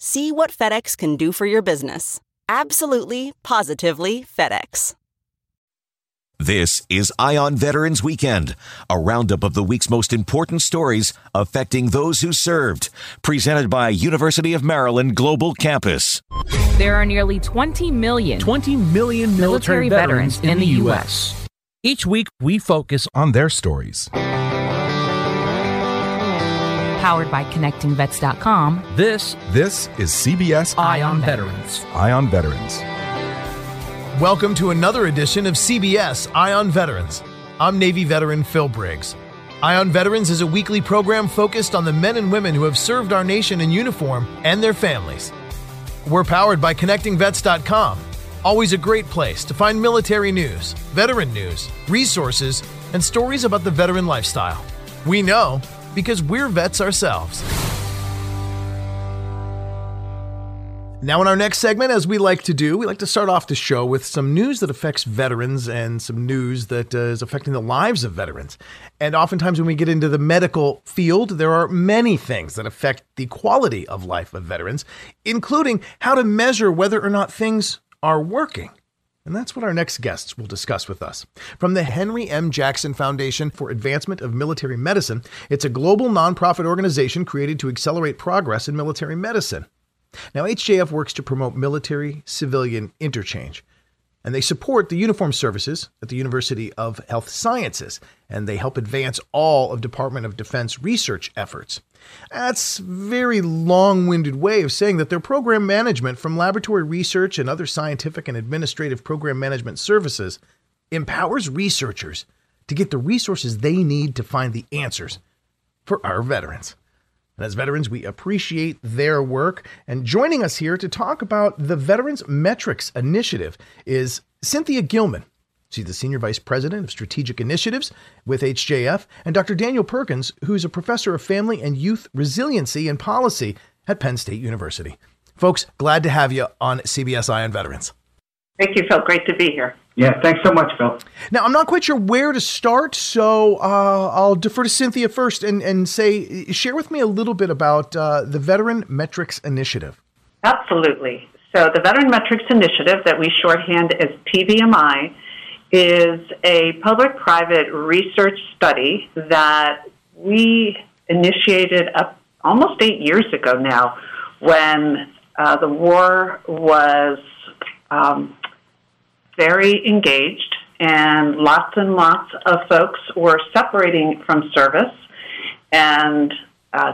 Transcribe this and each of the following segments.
See what FedEx can do for your business. Absolutely, positively FedEx. This is Eye on Veterans Weekend, a roundup of the week's most important stories affecting those who served, presented by University of Maryland Global Campus. There are nearly 20 million 20 million military, military veterans in the U.S. Each week, we focus on their stories. Powered by ConnectingVets.com, This, this is CBS Eye on Veterans. Eye on Veterans. Welcome to another edition of CBS Eye on Veterans. I'm Navy veteran Phil Briggs. Eye on Veterans is a weekly program focused on the men and women who have served our nation in uniform and their families. We're powered by ConnectingVets.com, always a great place to find military news, veteran news, resources, and stories about the veteran lifestyle. We know because we're vets ourselves. Now, in our next segment, as we like to do, we like to start off the show with some news that affects veterans and some news that uh, is affecting the lives of veterans. And oftentimes, when we get into the medical field, there are many things that affect the quality of life of veterans, including how to measure whether or not things are working. And that's what our next guests will discuss with us. From the Henry M. Jackson Foundation for Advancement of Military Medicine, it's a global nonprofit organization created to accelerate progress in military medicine. Now, HJF works to promote military civilian interchange, and they support the uniform services at the University of Health Sciences, and they help advance all of Department of Defense research efforts. That's a very long-winded way of saying that their program management from laboratory research and other scientific and administrative program management services empowers researchers to get the resources they need to find the answers for our veterans. And as veterans, we appreciate their work. And joining us here to talk about the Veterans Metrics Initiative is Cynthia Gilman. She's the Senior Vice President of Strategic Initiatives with HJF, and Dr. Daniel Perkins, who's a professor of family and youth resiliency and policy at Penn State University. Folks, glad to have you on CBS Eye on Veterans. Thank you, Phil. Great to be here. Yeah, thanks so much, Phil. Now, I'm not quite sure where to start, so uh, I'll defer to Cynthia first and, and say, share with me a little bit about uh, the Veteran Metrics Initiative. Absolutely. So, the Veteran Metrics Initiative, that we shorthand as TVMI, is a public private research study that we initiated up almost eight years ago now when uh, the war was um, very engaged and lots and lots of folks were separating from service and uh,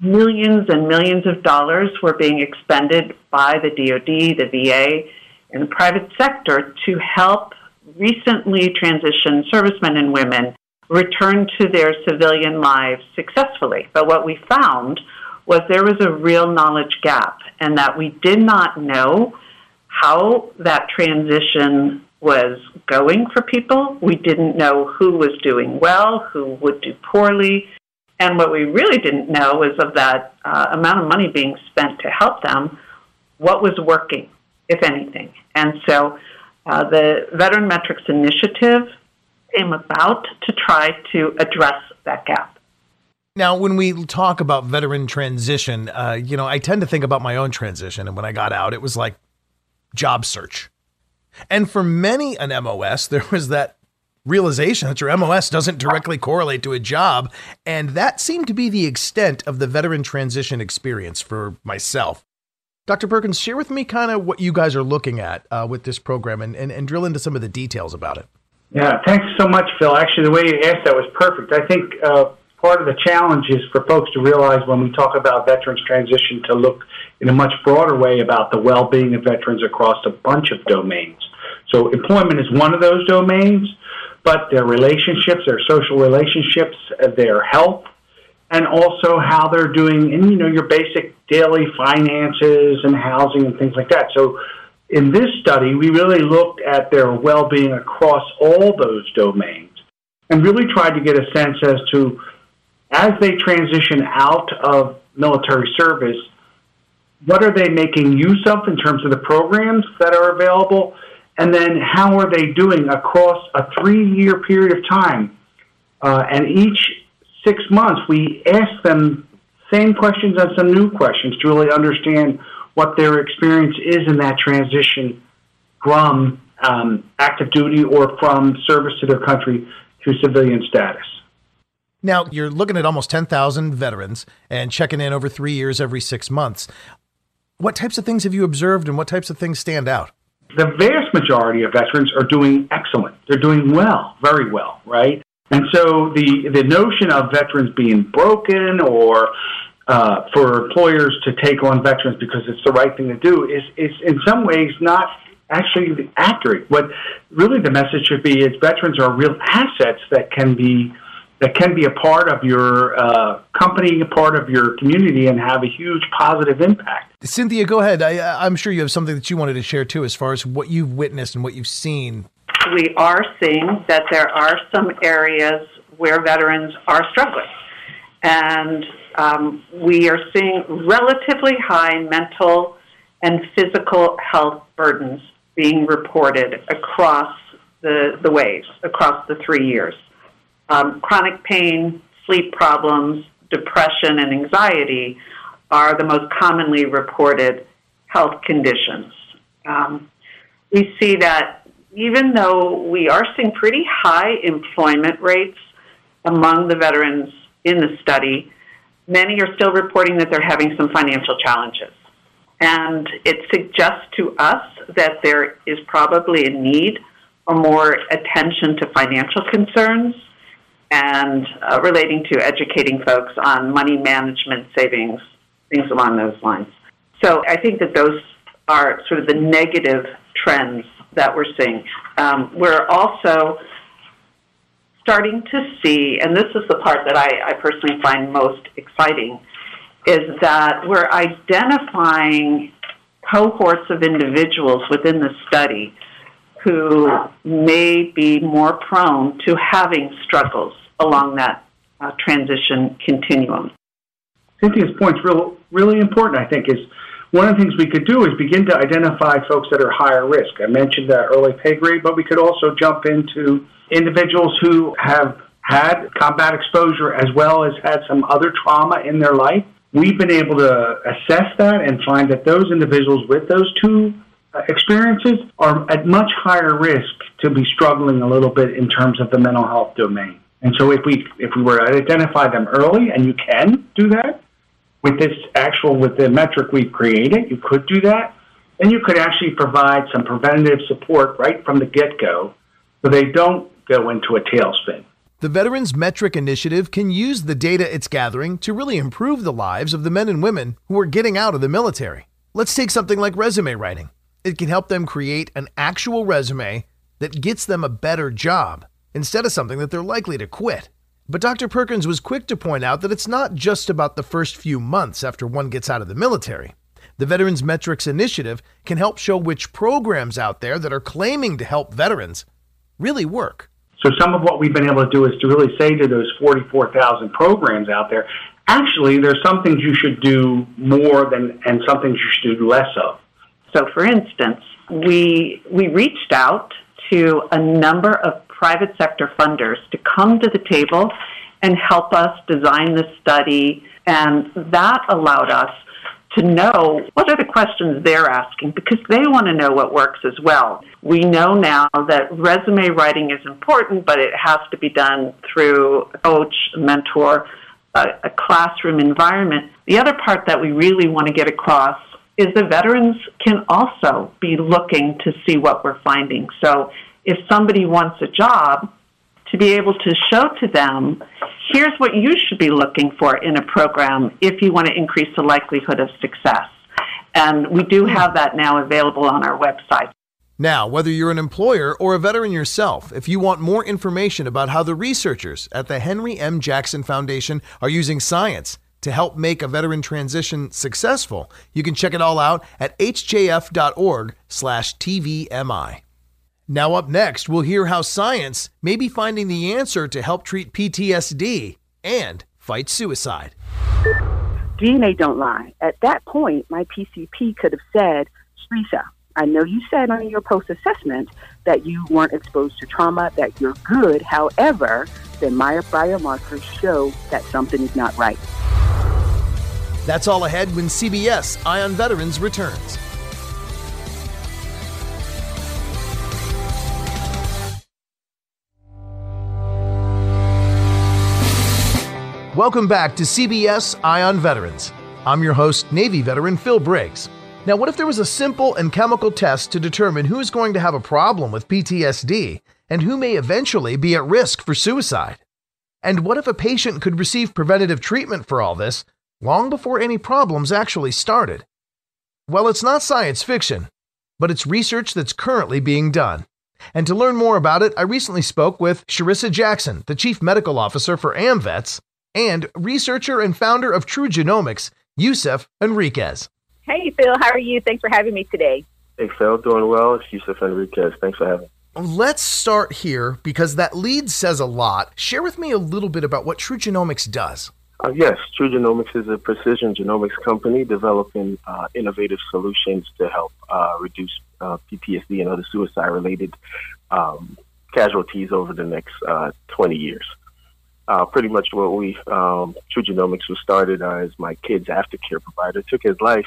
millions and millions of dollars were being expended by the DoD, the VA, and the private sector to help recently transitioned servicemen and women returned to their civilian lives successfully. But what we found was there was a real knowledge gap, and that we did not know how that transition was going for people. We didn't know who was doing well, who would do poorly. And what we really didn't know was of that uh, amount of money being spent to help them, what was working, if anything. And so Uh, the Veteran Metrics Initiative came about to try to address that gap. Now, when we talk about veteran transition, uh, you know, I tend to think about my own transition. And when I got out, it was like job search. And for many an MOS, there was that realization that your MOS doesn't directly correlate to a job. And that seemed to be the extent of the veteran transition experience for myself. Dr. Perkins, share with me kind of what you guys are looking at uh, with this program and, and, and drill into some of the details about it. Yeah, thanks so much, Phil. Actually, the way you asked that was perfect. I think uh, part of the challenge is for folks to realize when we talk about veterans transition to look in a much broader way about the well-being of veterans across a bunch of domains. So employment is one of those domains, but their relationships, their social relationships, uh, their health, and also how they're doing in you know your basic daily finances and housing and things like that. So in this study, we really looked at their well-being across all those domains and really tried to get a sense as to as they transition out of military service, what are they making use of in terms of the programs that are available? And then how are they doing across a three year period of time? Uh, and each six months, we ask them same questions and some new questions to really understand what their experience is in that transition from um, active duty or from service to their country to civilian status. Now, you're looking at almost 10,000 veterans and checking in over three years every six months. What types of things have you observed and what types of things stand out? The vast majority of veterans are doing excellent. They're doing well, very well, right? And so the, the notion of veterans being broken or uh, for employers to take on veterans because it's the right thing to do is, is in some ways not actually accurate. What really the message should be is veterans are real assets that can be that can be a part of your uh, company, a part of your community, and have a huge positive impact. Cynthia, go ahead. I, I'm sure you have something that you wanted to share too, as far as what you've witnessed and what you've seen. We are seeing that there are some areas where veterans are struggling. And um, we are seeing relatively high mental and physical health burdens being reported across the, the waves, across the three years. Um, chronic pain, sleep problems, depression, and anxiety are the most commonly reported health conditions. Um, we see that even though we are seeing pretty high employment rates among the veterans in the study, many are still reporting that they're having some financial challenges. And it suggests to us that there is probably a need for more attention to financial concerns and uh, relating to educating folks on money management, savings, things along those lines. So I think that those are sort of the negative trends that we're seeing. Um, we're also starting to see, and this is the part that I, I personally find most exciting, is that we're identifying cohorts of individuals within the study who may be more prone to having struggles along that uh, transition continuum. Cynthia's point is real, really important, I think, is one of the things we could do is begin to identify folks that are higher risk. I mentioned that early pay grade, but we could also jump into individuals who have had combat exposure as well as had some other trauma in their life. We've been able to assess that and find that those individuals with those two uh, experiences are at much higher risk to be struggling a little bit in terms of the mental health domain. And so if we if we were to identify them early, and you can do that, with this actual, with the metric we've created, you could do that. And you could actually provide some preventative support right from the get go so they don't go into a tailspin. The Veterans Metric Initiative can use the data it's gathering to really improve the lives of the men and women who are getting out of the military. Let's take something like resume writing. It can help them create an actual resume that gets them a better job instead of something that they're likely to quit. But Dr. Perkins was quick to point out that it's not just about the first few months after one gets out of the military. The Veterans Metrics Initiative can help show which programs out there that are claiming to help veterans really work. So, some of what we've been able to do is to really say to those 44,000 programs out there actually, there's some things you should do more than, and some things you should do less of. So, for instance, we, we reached out to a number of private sector funders to come to the table and help us design the study, and that allowed us to know what are the questions they're asking because they want to know what works as well. We know now that resume writing is important, but it has to be done through a coach, a mentor, a, a classroom environment. The other part that we really want to get across is the veterans can also be looking to see what we're finding. So if somebody wants a job, to be able to show to them, here's what you should be looking for in a program if you want to increase the likelihood of success. And we do hmm. have that now available on our website. Now, whether you're an employer or a veteran yourself, if you want more information about how the researchers at the Henry M. Jackson Foundation are using science to help make a veteran transition successful, you can check it all out at hjf.org/tvmi. Now, up next, we'll hear how science may be finding the answer to help treat PTSD and fight suicide. DNA don't lie. At that point, my PCP could have said, Teresa, I know you said on your post assessment that you weren't exposed to trauma, that you're good. However, the biomarkers show that something is not right. That's all ahead when CBS Eye on Veterans returns. Welcome back to CBS Eye on Veterans. I'm your host, Navy veteran Phil Briggs. Now, what if there was a simple and chemical test to determine who is going to have a problem with PTSD and who may eventually be at risk for suicide? And what if a patient could receive preventative treatment for all this long before any problems actually started? Well, it's not science fiction, but it's research that's currently being done. And to learn more about it, I recently spoke with Sharissa Jackson, the Chief Medical Officer for AMVETS, and researcher and founder of TruGenomix, Yusuf Enriquez. Hey, Phil, how are you? Thanks for having me today. Hey, Phil, doing well. It's Yusuf Enriquez. Thanks for having me. Let's start here because that lead says a lot. Share with me a little bit about what TruGenomix does. Uh, yes, TruGenomix is a precision genomics company developing uh, innovative solutions to help uh, reduce uh, PTSD and other suicide related um, casualties over the next uh, 20 years uh, pretty much what we um, TruGenomix was started as my kid's aftercare provider. Took his life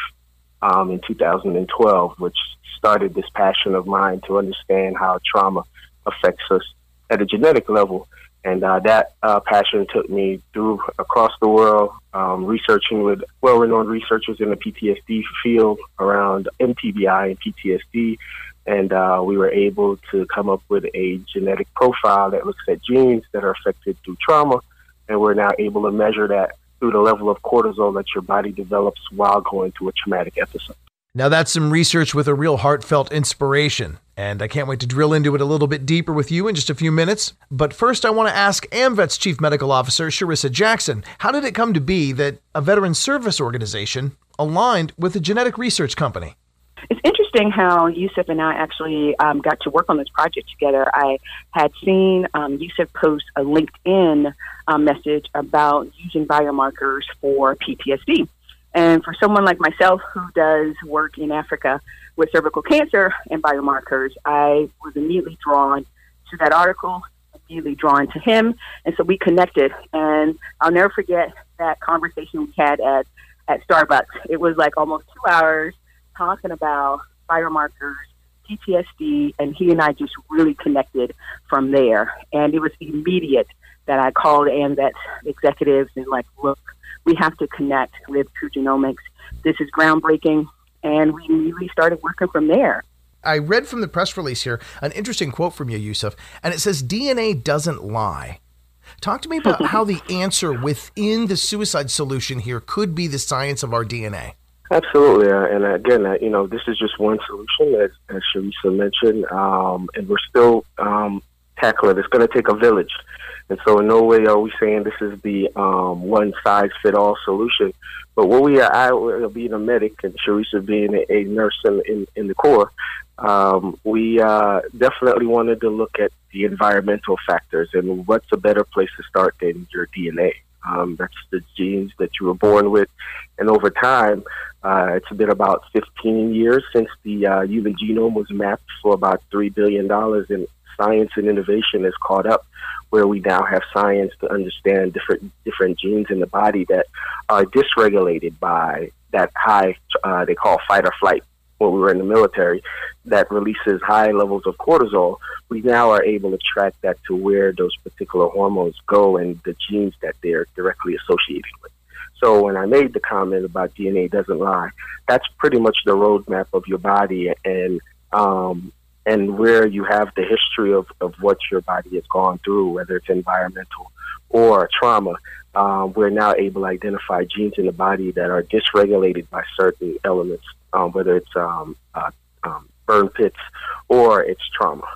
um, in 2012, which started this passion of mine to understand how trauma affects us at a genetic level. And uh, that uh, passion took me through across the world, um, researching with well-renowned researchers in the PTSD field around MTBI and PTSD, and uh, we were able to come up with a genetic profile that looks at genes that are affected through trauma, and we're now able to measure that through the level of cortisol that your body develops while going through a traumatic episode. Now, that's some research with a real heartfelt inspiration, and I can't wait to drill into it a little bit deeper with you in just a few minutes. But first, I want to ask AMVET's Chief Medical Officer, Sharissa Jackson, how did it come to be that a veteran service organization aligned with a genetic research company? It's interesting how Yusuf and I actually um, got to work on this project together. I had seen um, Yusuf post a LinkedIn um, message about using biomarkers for PTSD. And for someone like myself who does work in Africa with cervical cancer and biomarkers, I was immediately drawn to that article, immediately drawn to him. And so we connected. And I'll never forget that conversation we had at, at Starbucks. It was like almost two hours talking about biomarkers, PTSD, and he and I just really connected from there. And it was immediate that I called AMVET's executives and like, look, we have to connect with TruGenomix. This is groundbreaking. And we immediately started working from there. I read from the press release here an interesting quote from you, Yusuf, and it says DNA doesn't lie. Talk to me about how the answer within the suicide solution here could be the science of our DNA. Absolutely, uh, and again, uh, you know, this is just one solution, as, as Sharissa mentioned, um, and we're still um, tackling it. It's going to take a village, and so in no way are we saying this is the um, one size fit all solution. But what we are, I being a medic and Sharissa being a, a nurse in, in, in the Corps, um, we uh, definitely wanted to look at the environmental factors and what's a better place to start than your DNA. Um, that's the genes that you were born with. And over time, uh, it's been about 15 years since the uh, human genome was mapped for about $3 billion, and science and innovation has caught up where we now have science to understand different different genes in the body that are dysregulated by that high uh, they call fight or flight when we were in the military that releases high levels of cortisol, we now are able to track that to where those particular hormones go and the genes that they're directly associated with. So when I made the comment about DNA doesn't lie, that's pretty much the roadmap of your body and um, and where you have the history of, of what your body has gone through, whether it's environmental or trauma. Um, we're now able to identify genes in the body that are dysregulated by certain elements um, whether it's um, uh, um, burn pits or it's trauma.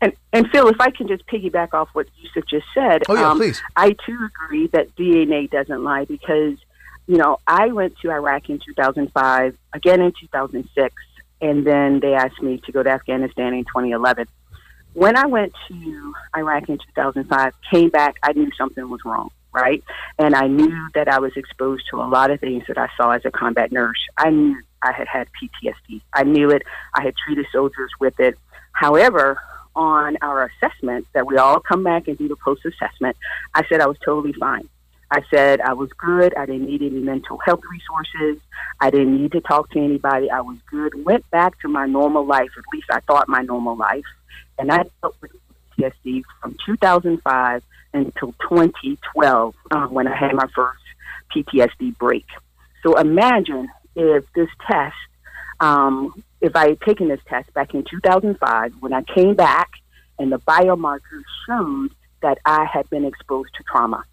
And, and Phil, if I can just piggyback off what Yusuf just said, oh, yeah, um, please. I too agree that DNA doesn't lie because, you know, I went to Iraq in 2005, again in 2006, and then they asked me to go to Afghanistan in 2011. When I went to Iraq in 2005, came back, I knew something was wrong right? And I knew that I was exposed to a lot of things that I saw as a combat nurse. I knew I had had PTSD. I knew it. I had treated soldiers with it. However, on our assessment, that we all come back and do the post assessment, I said I was totally fine. I said I was good. I didn't need any mental health resources. I didn't need to talk to anybody. I was good. Went back to my normal life, at least I thought my normal life. And I dealt with PTSD from 2005 until 2012 uh, when I had my first PTSD break. So imagine if this test, um, if I had taken this test back in 2005, when I came back and the biomarkers showed that I had been exposed to trauma.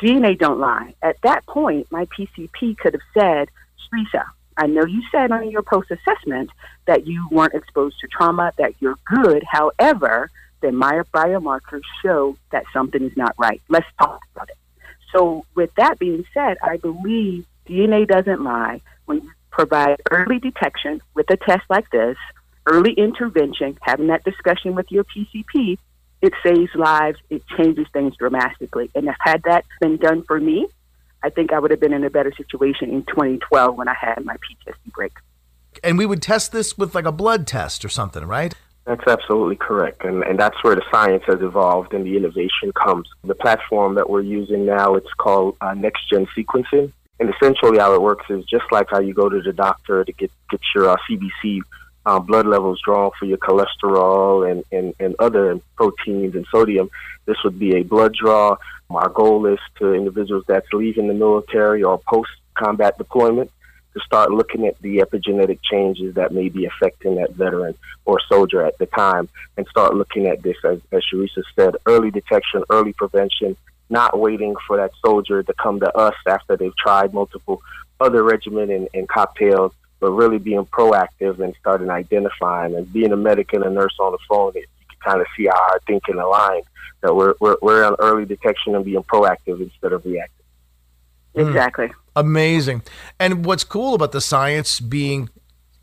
DNA don't lie. At that point, my PCP could have said, Teresa, I know you said on your post assessment that you weren't exposed to trauma, that you're good. However, the biomarkers show that something is not right. Let's talk about it. So, with that being said, I believe DNA doesn't lie. When you provide early detection with a test like this, early intervention, having that discussion with your PCP, it saves lives, it changes things dramatically. And if had that been done for me, I think I would have been in a better situation in 2012 when I had my PTSD break. And we would test this with like a blood test or something, right? That's absolutely correct. And, and that's where the science has evolved and the innovation comes. The platform that we're using now, it's called uh, next gen sequencing. And essentially how it works is just like how you go to the doctor to get, get your uh, CBC uh, blood levels drawn for your cholesterol and, and, and other proteins and sodium. This would be a blood draw. Our goal is to individuals that's leaving the military or post combat deployment to start looking at the epigenetic changes that may be affecting that veteran or soldier at the time and start looking at this, as, as Sharisa said, early detection, early prevention, not waiting for that soldier to come to us after they've tried multiple other regimen and, and cocktails, but really being proactive and starting identifying and being a medic and a nurse on the phone. It, you can kind of see how our thinking aligned that we're, we're, we're on early detection and being proactive instead of reactive. Exactly. Mm. Amazing. And what's cool about the science being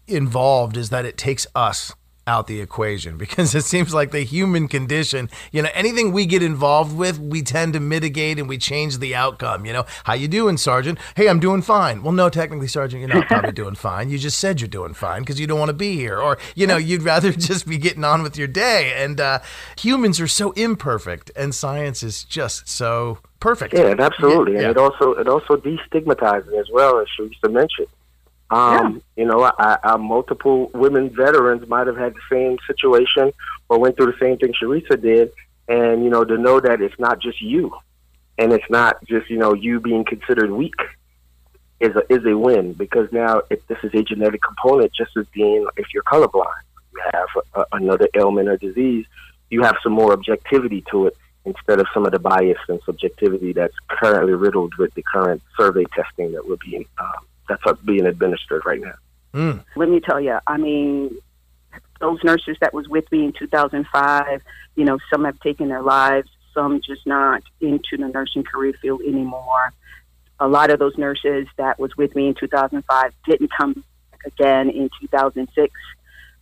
involved is that it takes us out the equation because it seems like the human condition, you know, anything we get involved with, we tend to mitigate and we change the outcome. You know, how you doing, Sergeant? Hey, I'm doing fine. Well, no, technically, Sergeant, you're not probably doing fine. You just said you're doing fine because you don't want to be here, or you know, you'd rather just be getting on with your day. And uh, humans are so imperfect, and science is just so perfect. Yeah, absolutely, yeah. and it also it also destigmatizes as well as Sharisa mentioned. Um, yeah. You know, I, I, multiple women veterans might have had the same situation or went through the same thing Sharisa did, and you know, to know that it's not just you, and it's not just you know you being considered weak is a is a win because now if this is a genetic component, just as being if you're colorblind, you have a, another ailment or disease, you have some more objectivity to it instead of some of the bias and subjectivity that's currently riddled with the current survey testing that we're being um, that's what's being administered right now. Mm. Let me tell you, I mean, those nurses that was with me in 2005, you know, some have taken their lives, some just not into the nursing career field anymore. A lot of those nurses that was with me in 2005 didn't come back again in 2006.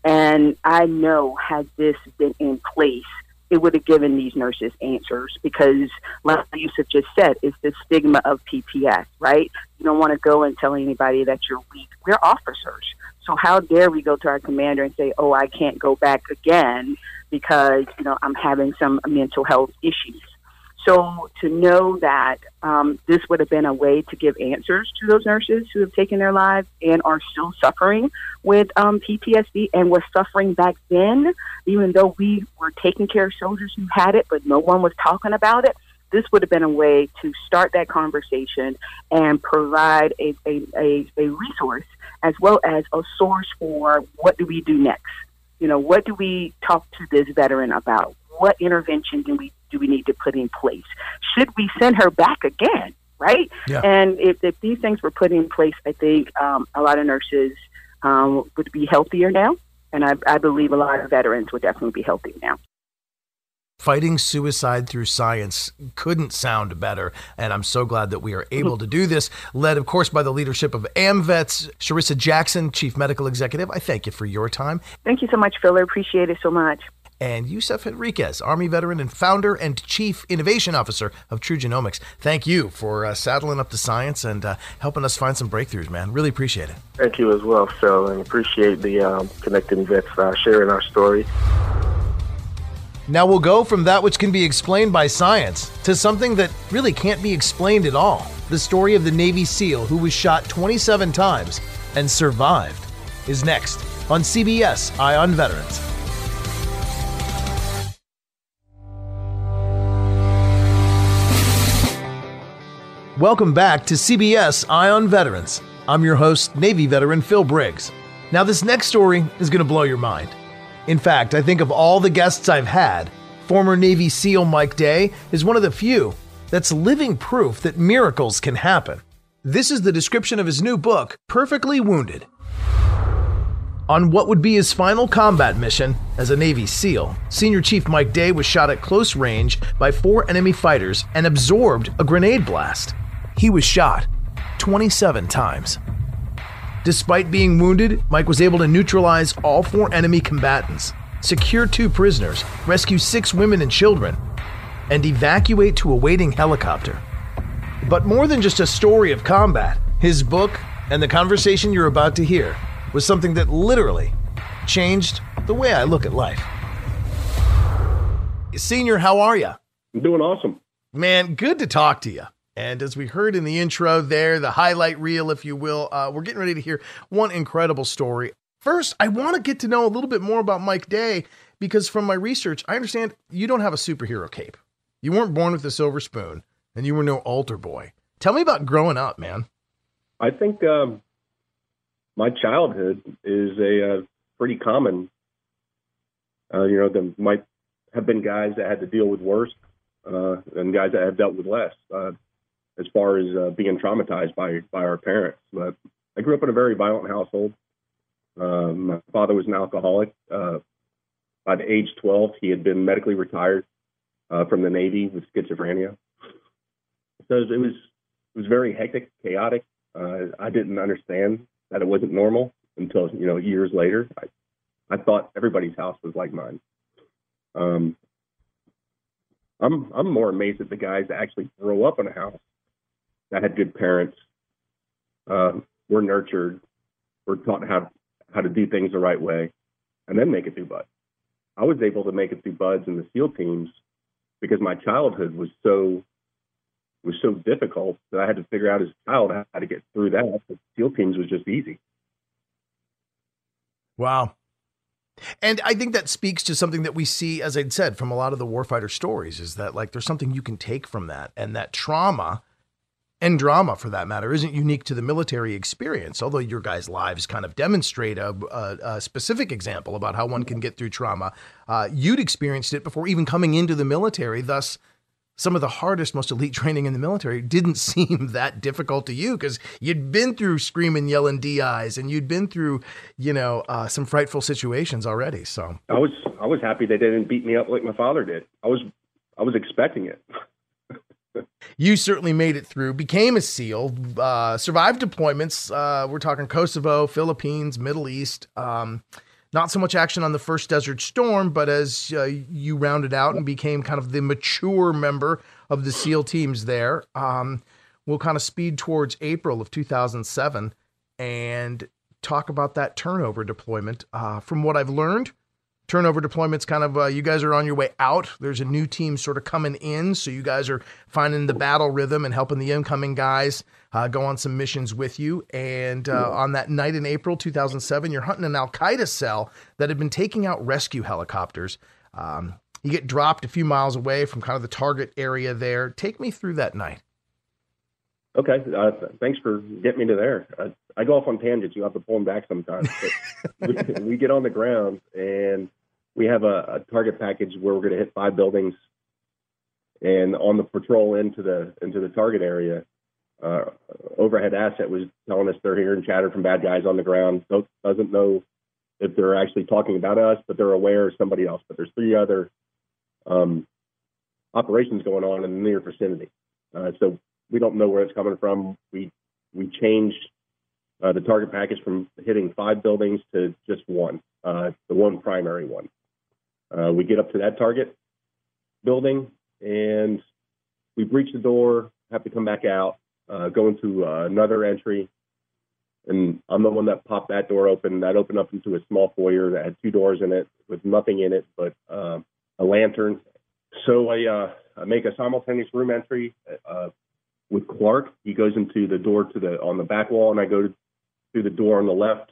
And I know had this been in place it would have given these nurses answers because, like Yusuf just said, it's the stigma of PPS, right? You don't want to go and tell anybody that you're weak. We're officers. So how dare we go to our commander and say, oh, I can't go back again because, you know, I'm having some mental health issues. So to know that um, this would have been a way to give answers to those nurses who have taken their lives and are still suffering with um, PTSD and were suffering back then, even though we were taking care of soldiers who had it, but no one was talking about it. This would have been a way to start that conversation and provide a, a, a, a resource as well as a source for what do we do next. You know, what do we talk to this veteran about? What intervention do we do we need to put in place? Should we send her back again? Right? Yeah. And if, if these things were put in place, I think um, a lot of nurses um, would be healthier now. And I, I believe a lot of veterans would definitely be healthier now. Fighting suicide through science couldn't sound better, and I'm so glad that we are able to do this. Led, of course, by the leadership of AMVETS, Sharissa Jackson, Chief Medical Executive. I thank you for your time. Thank you so much, Phil. I appreciate it so much. And Yusuf Henriquez, Army veteran and founder and Chief Innovation Officer of TruGenomix. Thank you for uh, saddling up the science and uh, helping us find some breakthroughs, man. Really appreciate it. Thank you as well, Phil, and appreciate the um, connecting vets uh, sharing our story. Now we'll go from that which can be explained by science to something that really can't be explained at all. The story of the Navy SEAL who was shot 27 times and survived is next on CBS Eye on Veterans. Welcome back to CBS Eye on Veterans. I'm your host, Navy veteran Phil Briggs. Now, this next story is going to blow your mind. In fact, I think of all the guests I've had, former Navy SEAL Mike Day is one of the few that's living proof that miracles can happen. This is the description of his new book, Perfectly Wounded. On what would be his final combat mission as a Navy SEAL, Senior Chief Mike Day was shot at close range by four enemy fighters and absorbed a grenade blast. He was shot 27 times. Despite being wounded, Mike was able to neutralize all four enemy combatants, secure two prisoners, rescue six women and children, and evacuate to a waiting helicopter. But more than just a story of combat, his book and the conversation you're about to hear was something that literally changed the way I look at life. Senior, how are you? I'm doing awesome. Man, good to talk to you. And as we heard in the intro there, the highlight reel, if you will, uh, we're getting ready to hear one incredible story. First, I want to get to know a little bit more about Mike Day because from my research, I understand you don't have a superhero cape. You weren't born with a silver spoon and you were no altar boy. Tell me about growing up, man. I think um, my childhood is a uh, pretty common. Uh, you know, there might have been guys that had to deal with worse uh, and guys that have dealt with less. Uh, as far as uh, being traumatized by by our parents. But I grew up in a very violent household. Um, my father was an alcoholic. Uh, by the age 12, he had been medically retired uh, from the Navy with schizophrenia. So it was it was very hectic, chaotic. Uh, I didn't understand that it wasn't normal until you know years later. I I thought everybody's house was like mine. Um, I'm I'm more amazed at the guys that actually grow up in a house that had good parents, uh, were nurtured, were taught how how to do things the right way, and then make it through BUD. I was able to make it through BUDS and the SEAL teams because my childhood was so was so difficult that I had to figure out as a child how to get through that. The SEAL teams was just easy. Wow. And I think that speaks to something that we see, as I'd said, from a lot of the warfighter stories, is that like there's something you can take from that. And that trauma and drama for that matter isn't unique to the military experience although your guys lives kind of demonstrate a, a, a specific example about how one can get through trauma. Uh, you'd experienced it before even coming into the military thus some of the hardest most elite training in the military didn't seem that difficult to you because you'd been through screaming yelling di's and you'd been through you know uh, some frightful situations already so. I was i was happy they didn't beat me up like my father did. I was i was expecting it you certainly made it through, became a SEAL, uh, survived deployments. Uh, we're talking Kosovo, Philippines, Middle East. Um, not so much action on the first Desert Storm, but as uh, you rounded out and became kind of the mature member of the SEAL teams there, um, we'll kind of speed towards April of 2007 and talk about that turnover deployment. Uh, from what I've learned, turnover deployments kind of uh, you guys are on your way out there's a new team sort of coming in so you guys are finding the battle rhythm and helping the incoming guys uh, go on some missions with you and uh, on that night in april 2007 you're hunting an al-qaeda cell that had been taking out rescue helicopters um, you get dropped a few miles away from kind of the target area there take me through that night Okay, uh, thanks for getting me to there. Uh, I go off on tangents. You have to pull them back sometimes. we, we, get on the ground and we have a, a target package where we're going to hit five buildings, and on the patrol into the into the target area, uh, overhead asset was telling us they're hearing chatter from bad guys on the ground. So doesn't know if they're actually talking about us, but they're aware of somebody else. But there's three other um, operations going on in the near vicinity. Uh, so we don't know where it's coming from. We we changed uh, the target package from hitting five buildings to just one, uh, the one primary one. Uh, we get up to that target building and we breach the door, have to come back out, uh, go into uh, another entry. And I'm the one that popped that door open. That opened up into a small foyer that had two doors in it with nothing in it but uh, a lantern. So I, uh, I make a simultaneous room entry uh, with Clark. He goes into the door to the on the back wall, and I go to, through the door on the left.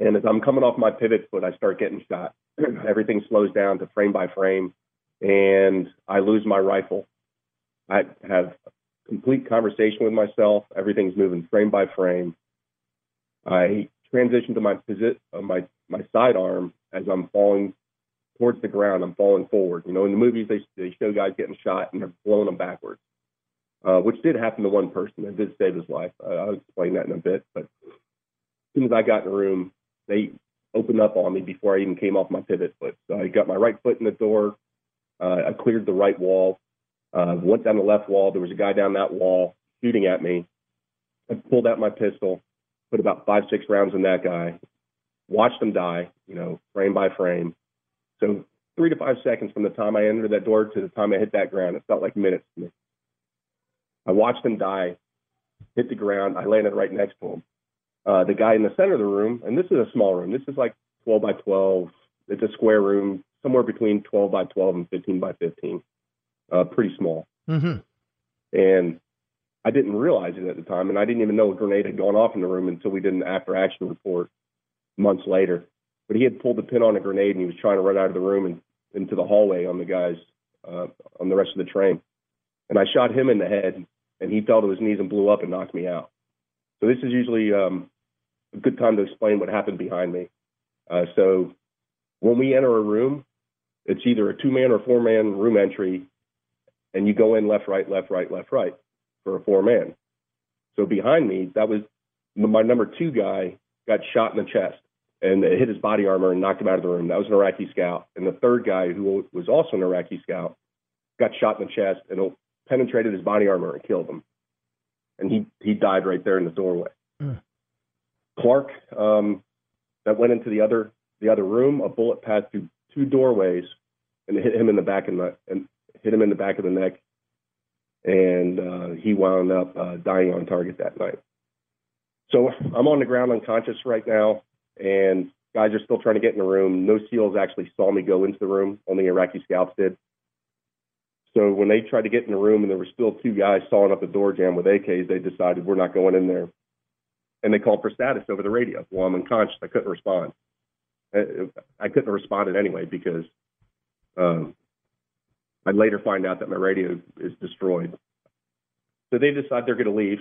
And as I'm coming off my pivot foot, I start getting shot. everything slows down to frame by frame, and I lose my rifle. I have complete conversation with myself. Everything's moving frame by frame. I transition to my posi- uh, my my sidearm as I'm falling towards the ground. I'm falling forward. You know, in the movies they they show guys getting shot and they're blowing them backwards, uh, which did happen to one person that did save his life. Uh, I'll explain that in a bit. But as soon as I got in the room, they opened up on me before I even came off my pivot foot. So I got my right foot in the door. Uh, I cleared the right wall. Uh, went down the left wall. There was a guy down that wall shooting at me. I pulled out my pistol, put about five, six rounds in that guy, watched him die, you know, frame by frame. So three to five seconds from the time I entered that door to the time I hit that ground, it felt like minutes to me. I watched him die, hit the ground. I landed right next to him. Uh, the guy in the center of the room, and this is a small room. This is like 12 by 12. It's a square room, somewhere between 12 by 12 and 15 by 15. Uh, pretty small. Mm-hmm. And I didn't realize it at the time, and I didn't even know a grenade had gone off in the room until we did an after action report months later. But he had pulled the pin on a grenade and he was trying to run out of the room and into the hallway on the guys uh, on the rest of the train. And I shot him in the head, and he fell to his knees and blew up and knocked me out. So this is usually um, a good time to explain what happened behind me. Uh, so when we enter a room, it's either a two man or four man room entry, and you go in left, right, left, right, left, right for a four man. So behind me, that was my number two guy got shot in the chest and it hit his body armor and knocked him out of the room. That was an Iraqi scout. And the third guy, who was also an Iraqi scout, got shot in the chest and penetrated his body armor and killed him. And he, he died right there in the doorway. Mm. Clark um, that went into the other the other room. A bullet passed through two doorways and hit him in the back of the and hit him in the back of the neck, and uh, he wound up uh, dying on target that night. So I'm on the ground unconscious right now, and guys are still trying to get in the room. No SEALs actually saw me go into the room. Only Iraqi scouts did. So when they tried to get in the room and there were still two guys sawing up the door jamb with AKs, they decided we're not going in there and they called for status over the radio. Well, I'm unconscious. I couldn't respond. I couldn't have responded anyway because um, I later find out that my radio is destroyed. So they decide they're going to leave.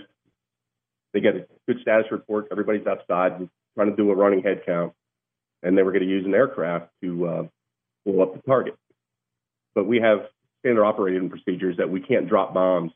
They get a good status report. Everybody's outside trying to do a running head count, and they were going to use an aircraft to uh, blow up the target. But we have standard operating procedures that we can't drop bombs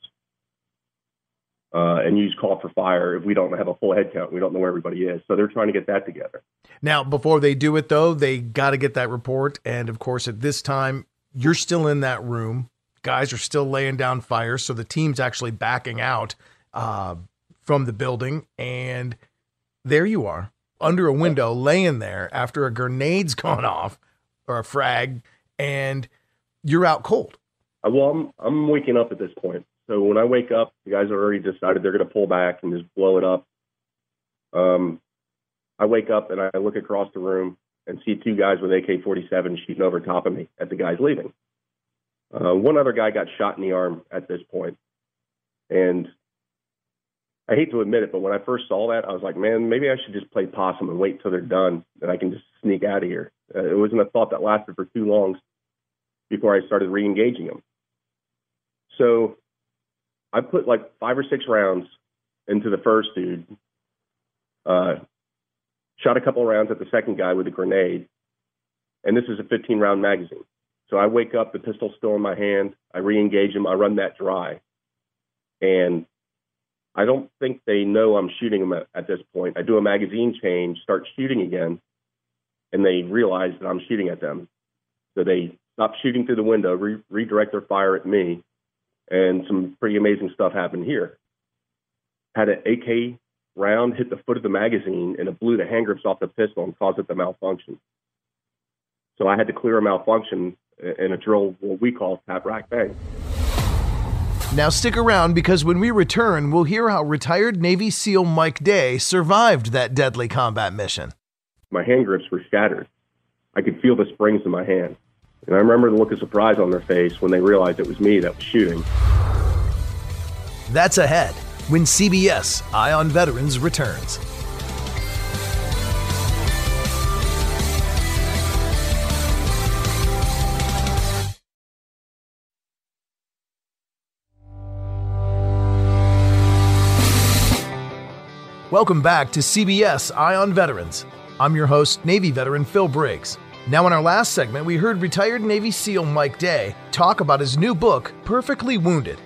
uh, and use call for fire if we don't have a full head count. We don't know where everybody is. So they're trying to get that together. Now, before they do it, though, they got to get that report. And of course, at this time, you're still in that room. Guys are still laying down fire. So the team's actually backing out uh, from the building. And there you are. under a window, laying there after a grenade's gone off or a frag, and you're out cold. Uh, Well, I'm I'm waking up at this point. So when I wake up, the guys have already decided they're going to pull back and just blow it up. Um, I wake up and I look across the room and see two guys with AK-47 shooting over top of me at the guys leaving. Uh, one other guy got shot in the arm at this point. and I hate to admit it, but when I first saw that, I was like, man, maybe I should just play possum and wait till they're done, and I can just sneak out of here. Uh, it wasn't a thought that lasted for too long before I started re-engaging them. So I put like five or six rounds into the first dude. Uh, shot a couple rounds at the second guy with a grenade, and this is a 15 round magazine. So I wake up, the pistol's still in my hand. I re-engage him. I run that dry, and I don't think they know I'm shooting them at, at this point. I do a magazine change, start shooting again, and they realize that I'm shooting at them. So they stop shooting through the window, re- redirect their fire at me, and some pretty amazing stuff happened here. Had an AK round hit the foot of the magazine, and it blew the hand grips off the pistol and caused it to malfunction. So I had to clear a malfunction in a drill, what we call tap rack bang. Now stick around because when we return, we'll hear how retired Navy SEAL Mike Day survived that deadly combat mission. My hand grips were shattered. I could feel the springs in my hand. And I remember the look of surprise on their face when they realized it was me that was shooting. That's ahead when CBS Eye on Veterans returns. Welcome back to CBS Eye on Veterans. I'm your host, Navy veteran Phil Briggs. Now, in our last segment, we heard retired Navy SEAL Mike Day talk about his new book, Perfectly Wounded.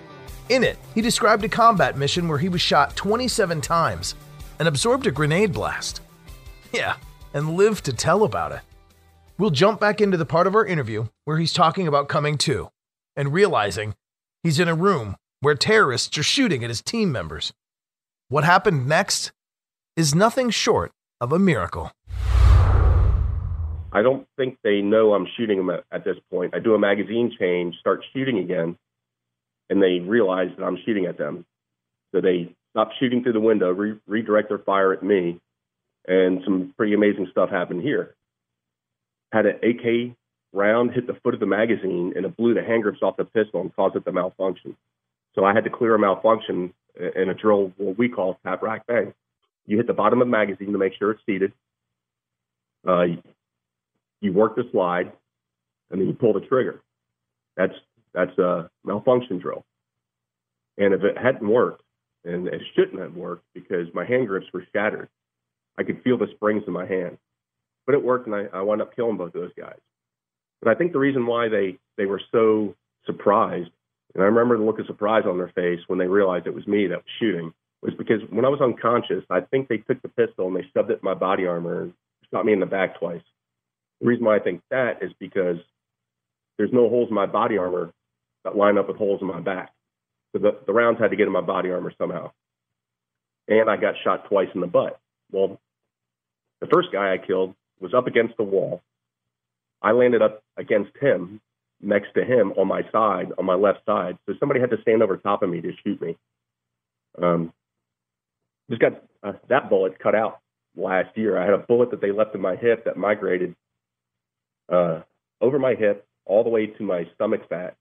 In it, he described a combat mission where he was shot 27 times and absorbed a grenade blast. Yeah, and lived to tell about it. We'll jump back into the part of our interview where he's talking about coming to and realizing he's in a room where terrorists are shooting at his team members. What happened next is nothing short of a miracle. I don't think they know I'm shooting them at, at this point. I do a magazine change, start shooting again, and they realize that I'm shooting at them. So they stop shooting through the window, re- redirect their fire at me, and some pretty amazing stuff happened here. Had an AK round hit the foot of the magazine, and it blew the hand grips off the pistol and caused it to malfunction. So I had to clear a malfunction in a drill, what we call tap rack bang. You hit the bottom of the magazine to make sure it's seated. Uh, you work the slide, and then you pull the trigger. That's that's a malfunction drill. And if it hadn't worked, and it shouldn't have worked because my hand grips were shattered, I could feel the springs in my hand. But it worked, and I, I wound up killing both of those guys. But I think the reason why they they were so surprised, and I remember the look of surprise on their face when they realized it was me that was shooting, was because when I was unconscious, I think they took the pistol and they shoved it in my body armor and shot me in the back twice. The reason why I think that is because there's no holes in my body armor that line up with holes in my back. So the, the rounds had to get in my body armor somehow. And I got shot twice in the butt. Well, the first guy I killed was up against the wall. I landed up against him, next to him on my side, on my left side. So somebody had to stand over top of me to shoot me. Um, just got uh, that bullet cut out last year. I had a bullet that they left in my hip that migrated uh, over my hip all the way to my stomach fat,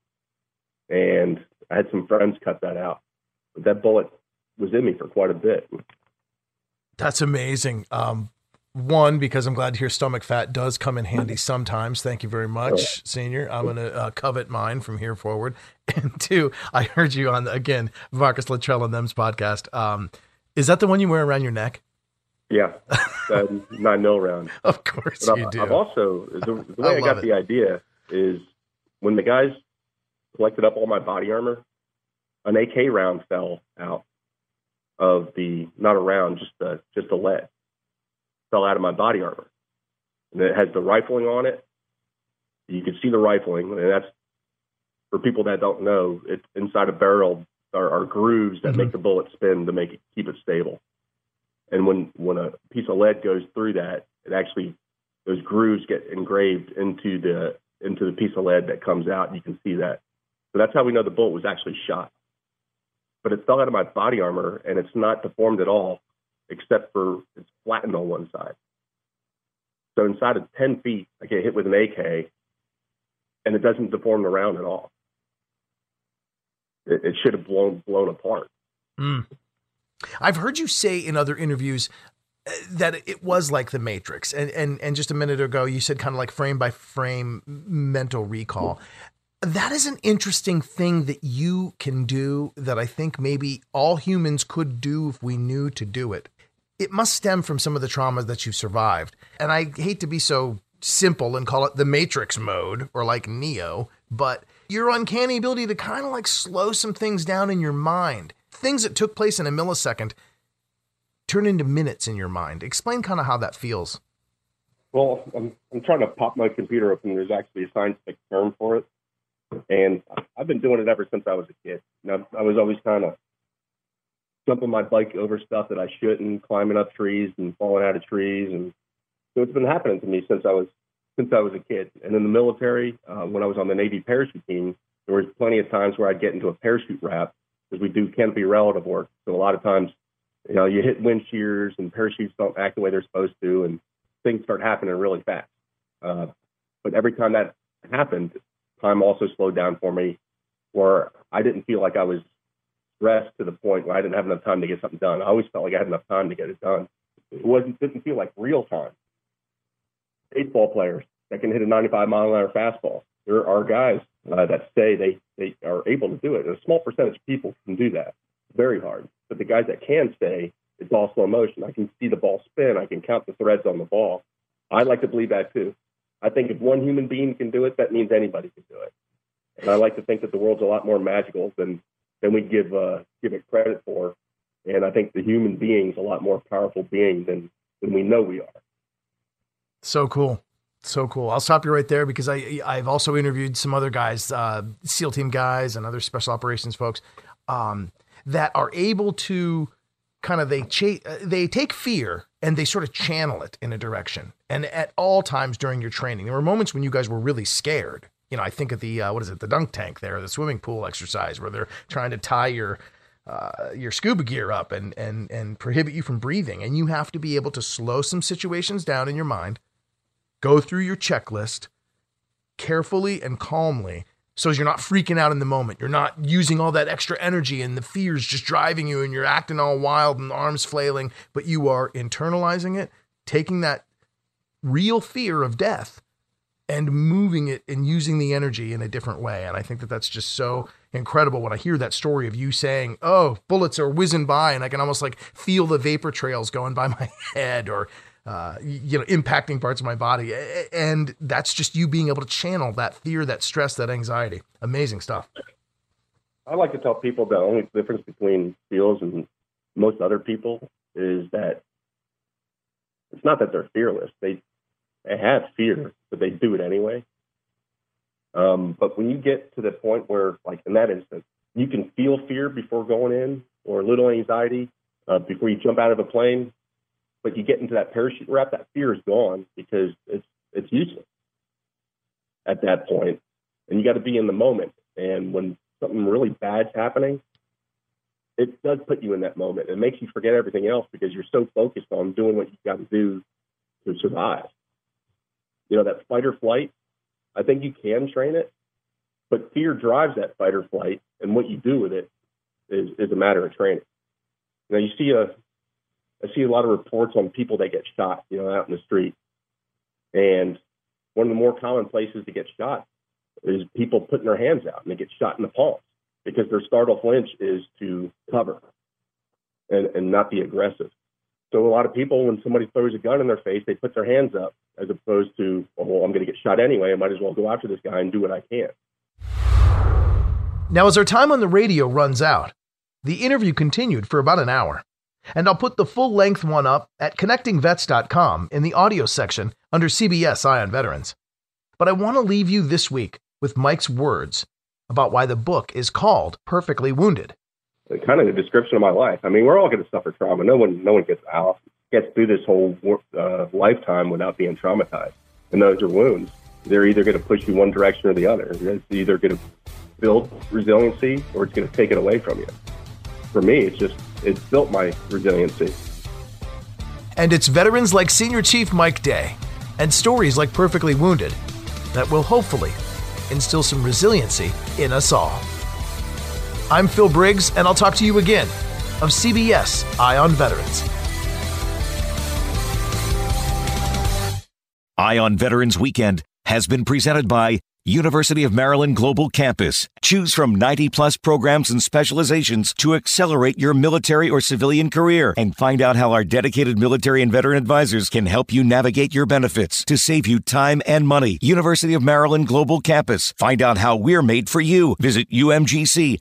and I had some friends cut that out. But that bullet was in me for quite a bit. That's amazing. Um, one, because I'm glad to hear stomach fat does come in handy sometimes. Thank you very much, Senior. I'm going to uh, covet mine from here forward. And two, I heard you on, again, Marcus Luttrell and them's podcast. Um, is that the one you wear around your neck? Yeah, that nine mil round. Of course But you I've, do. I've also the, the way I I, got it. the idea is when the guys collected up all my body armor, an AK round fell out of the not a round, just a just a lead fell out of my body armor, and it has the rifling on it. You can see the rifling, and that's for people that don't know. It's inside a barrel are, are grooves that Mhm. make the bullet spin to make it keep it stable. And when when a piece of lead goes through that, it actually those grooves get engraved into the into the piece of lead that comes out. And you can see that. So that's how we know the bullet was actually shot. But it fell out of my body armor, and it's not deformed at all, except for it's flattened on one side. So inside of 10 feet, I get hit with an AK, and it doesn't deform the round at all. It, it should have blown blown apart. Mm. I've heard you say in other interviews uh, that it was like the Matrix, and and and just a minute ago you said kind of like frame by frame mental recall. That is an interesting thing that you can do that I think maybe all humans could do if we knew to do it. It must stem from some of the traumas that you've survived. And I hate to be so simple and call it the Matrix mode or like Neo, but your uncanny ability to kind of like slow some things down in your mind, things that took place in a millisecond, turn into minutes in your mind. Explain kind of how that feels. Well, I'm, I'm trying to pop my computer open. There's actually a scientific term for it. And I've been doing it ever since I was a kid. Now, I was always kind of jumping my bike over stuff that I shouldn't, climbing up trees and falling out of trees, and so it's been happening to me since I was since I was a kid. And in the military, uh, when I was on the Navy parachute team, there was plenty of times where I'd get into a parachute wrap because we do canopy relative work. So a lot of times, you know, you hit wind shears and parachutes don't act the way they're supposed to, and things start happening really fast. Uh, but every time that happened, time also slowed down for me where I didn't feel like I was stressed to the point where I didn't have enough time to get something done. I always felt like I had enough time to get it done. It wasn't didn't feel like real time. Baseball players that can hit a 95 mile an hour fastball. There are guys uh, that say they they are able to do it. A small percentage of people can do that. Very hard. But the guys that can say it's all slow motion. I can see the ball spin. I can count the threads on the ball. I like to believe that too. I think if one human being can do it, that means anybody can do it. And I like to think that the world's a lot more magical than than we give uh, give it credit for. And I think the human being's a lot more powerful being than than we know we are. So cool. So cool. I'll stop you right there because I I've also interviewed some other guys, uh, SEAL team guys and other special operations folks, um, that are able to kind of they cha- they take fear and they sort of channel it in a direction. And at all times during your training, there were moments when you guys were really scared. You know, I think of the uh, what is it, the dunk tank there, the swimming pool exercise where they're trying to tie your uh, your scuba gear up and and and prohibit you from breathing, and you have to be able to slow some situations down in your mind, go through your checklist carefully and calmly, so you're not freaking out in the moment. You're not using all that extra energy and the fears just driving you and you're acting all wild and arms flailing, but you are internalizing it, taking that real fear of death and moving it and using the energy in a different way. And I think that that's just so incredible when I hear that story of you saying, "Oh, bullets are whizzing by," and I can almost like feel the vapor trails going by my head, or uh, you know, impacting parts of my body. And that's just you being able to channel that fear, that stress, that anxiety. Amazing stuff. I like to tell people the only difference between SEALs and most other people is that it's not that they're fearless. They they have fear, but they do it anyway. Um, but when you get to the point where, like in that instance, you can feel fear before going in, or a little anxiety uh, before you jump out of a plane, but you get into that parachute wrap, that fear is gone because it's it's useless at that point, and you got to be in the moment. And when something really bad's happening, it does put you in that moment. It makes you forget everything else because you're so focused on doing what you've got to do to survive. You know that fight or flight. I think you can train it, but fear drives that fight or flight, and what you do with it is is a matter of training. Now you see a I see a lot of reports on people that get shot, you know, out in the street. And one of the more common places to get shot is people putting their hands out and they get shot in the palms because their startle flinch is to cover and, and not be aggressive. So a lot of people, when somebody throws a gun in their face, they put their hands up as opposed to, oh, well, I'm going to get shot anyway. I might as well go after this guy and do what I can. Now, as our time on the radio runs out, the interview continued for about an hour. And I'll put the full length one up at connectingvets.com in the audio section under CBS Eye on Veterans. But I want to leave you this week with Mike's words about why the book is called Perfectly Wounded. kind of the description of my life. I mean, we're all going to suffer trauma. No one, no one gets out, gets through this whole uh, lifetime without being traumatized. And those are wounds. They're either going to push you one direction or the other. It's either going to build resiliency or it's going to take it away from you. For me, it's just it's built my resiliency. And it's veterans like Senior Chief Mike Day and stories like Perfectly Wounded that will hopefully instill some resiliency in us all. I'm Phil Briggs, and I'll talk to you again of CBS Eye on Veterans. Eye on Veterans Weekend has been presented by University of Maryland Global Campus. Choose from 90 plus programs and specializations to accelerate your military or civilian career and find out how our dedicated military and veteran advisors can help you navigate your benefits to save you time and money. University of Maryland Global Campus. Find out how we're made for you. Visit umgc.edu.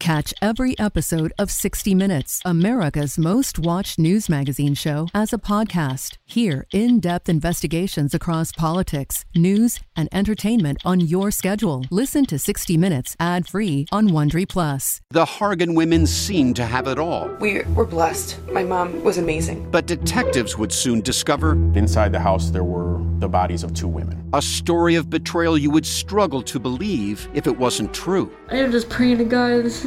Catch every episode of 60 Minutes, America's most watched news magazine show, as a podcast. Hear in depth investigations across politics, news, and entertainment on your schedule. Listen to 60 Minutes ad free on Wondery Plus. The Hargan women seemed to have it all. We were blessed. My mom was amazing. But detectives would soon discover inside the house there were the bodies of two women. A story of betrayal you would struggle to believe if it wasn't true. I am just praying to God. This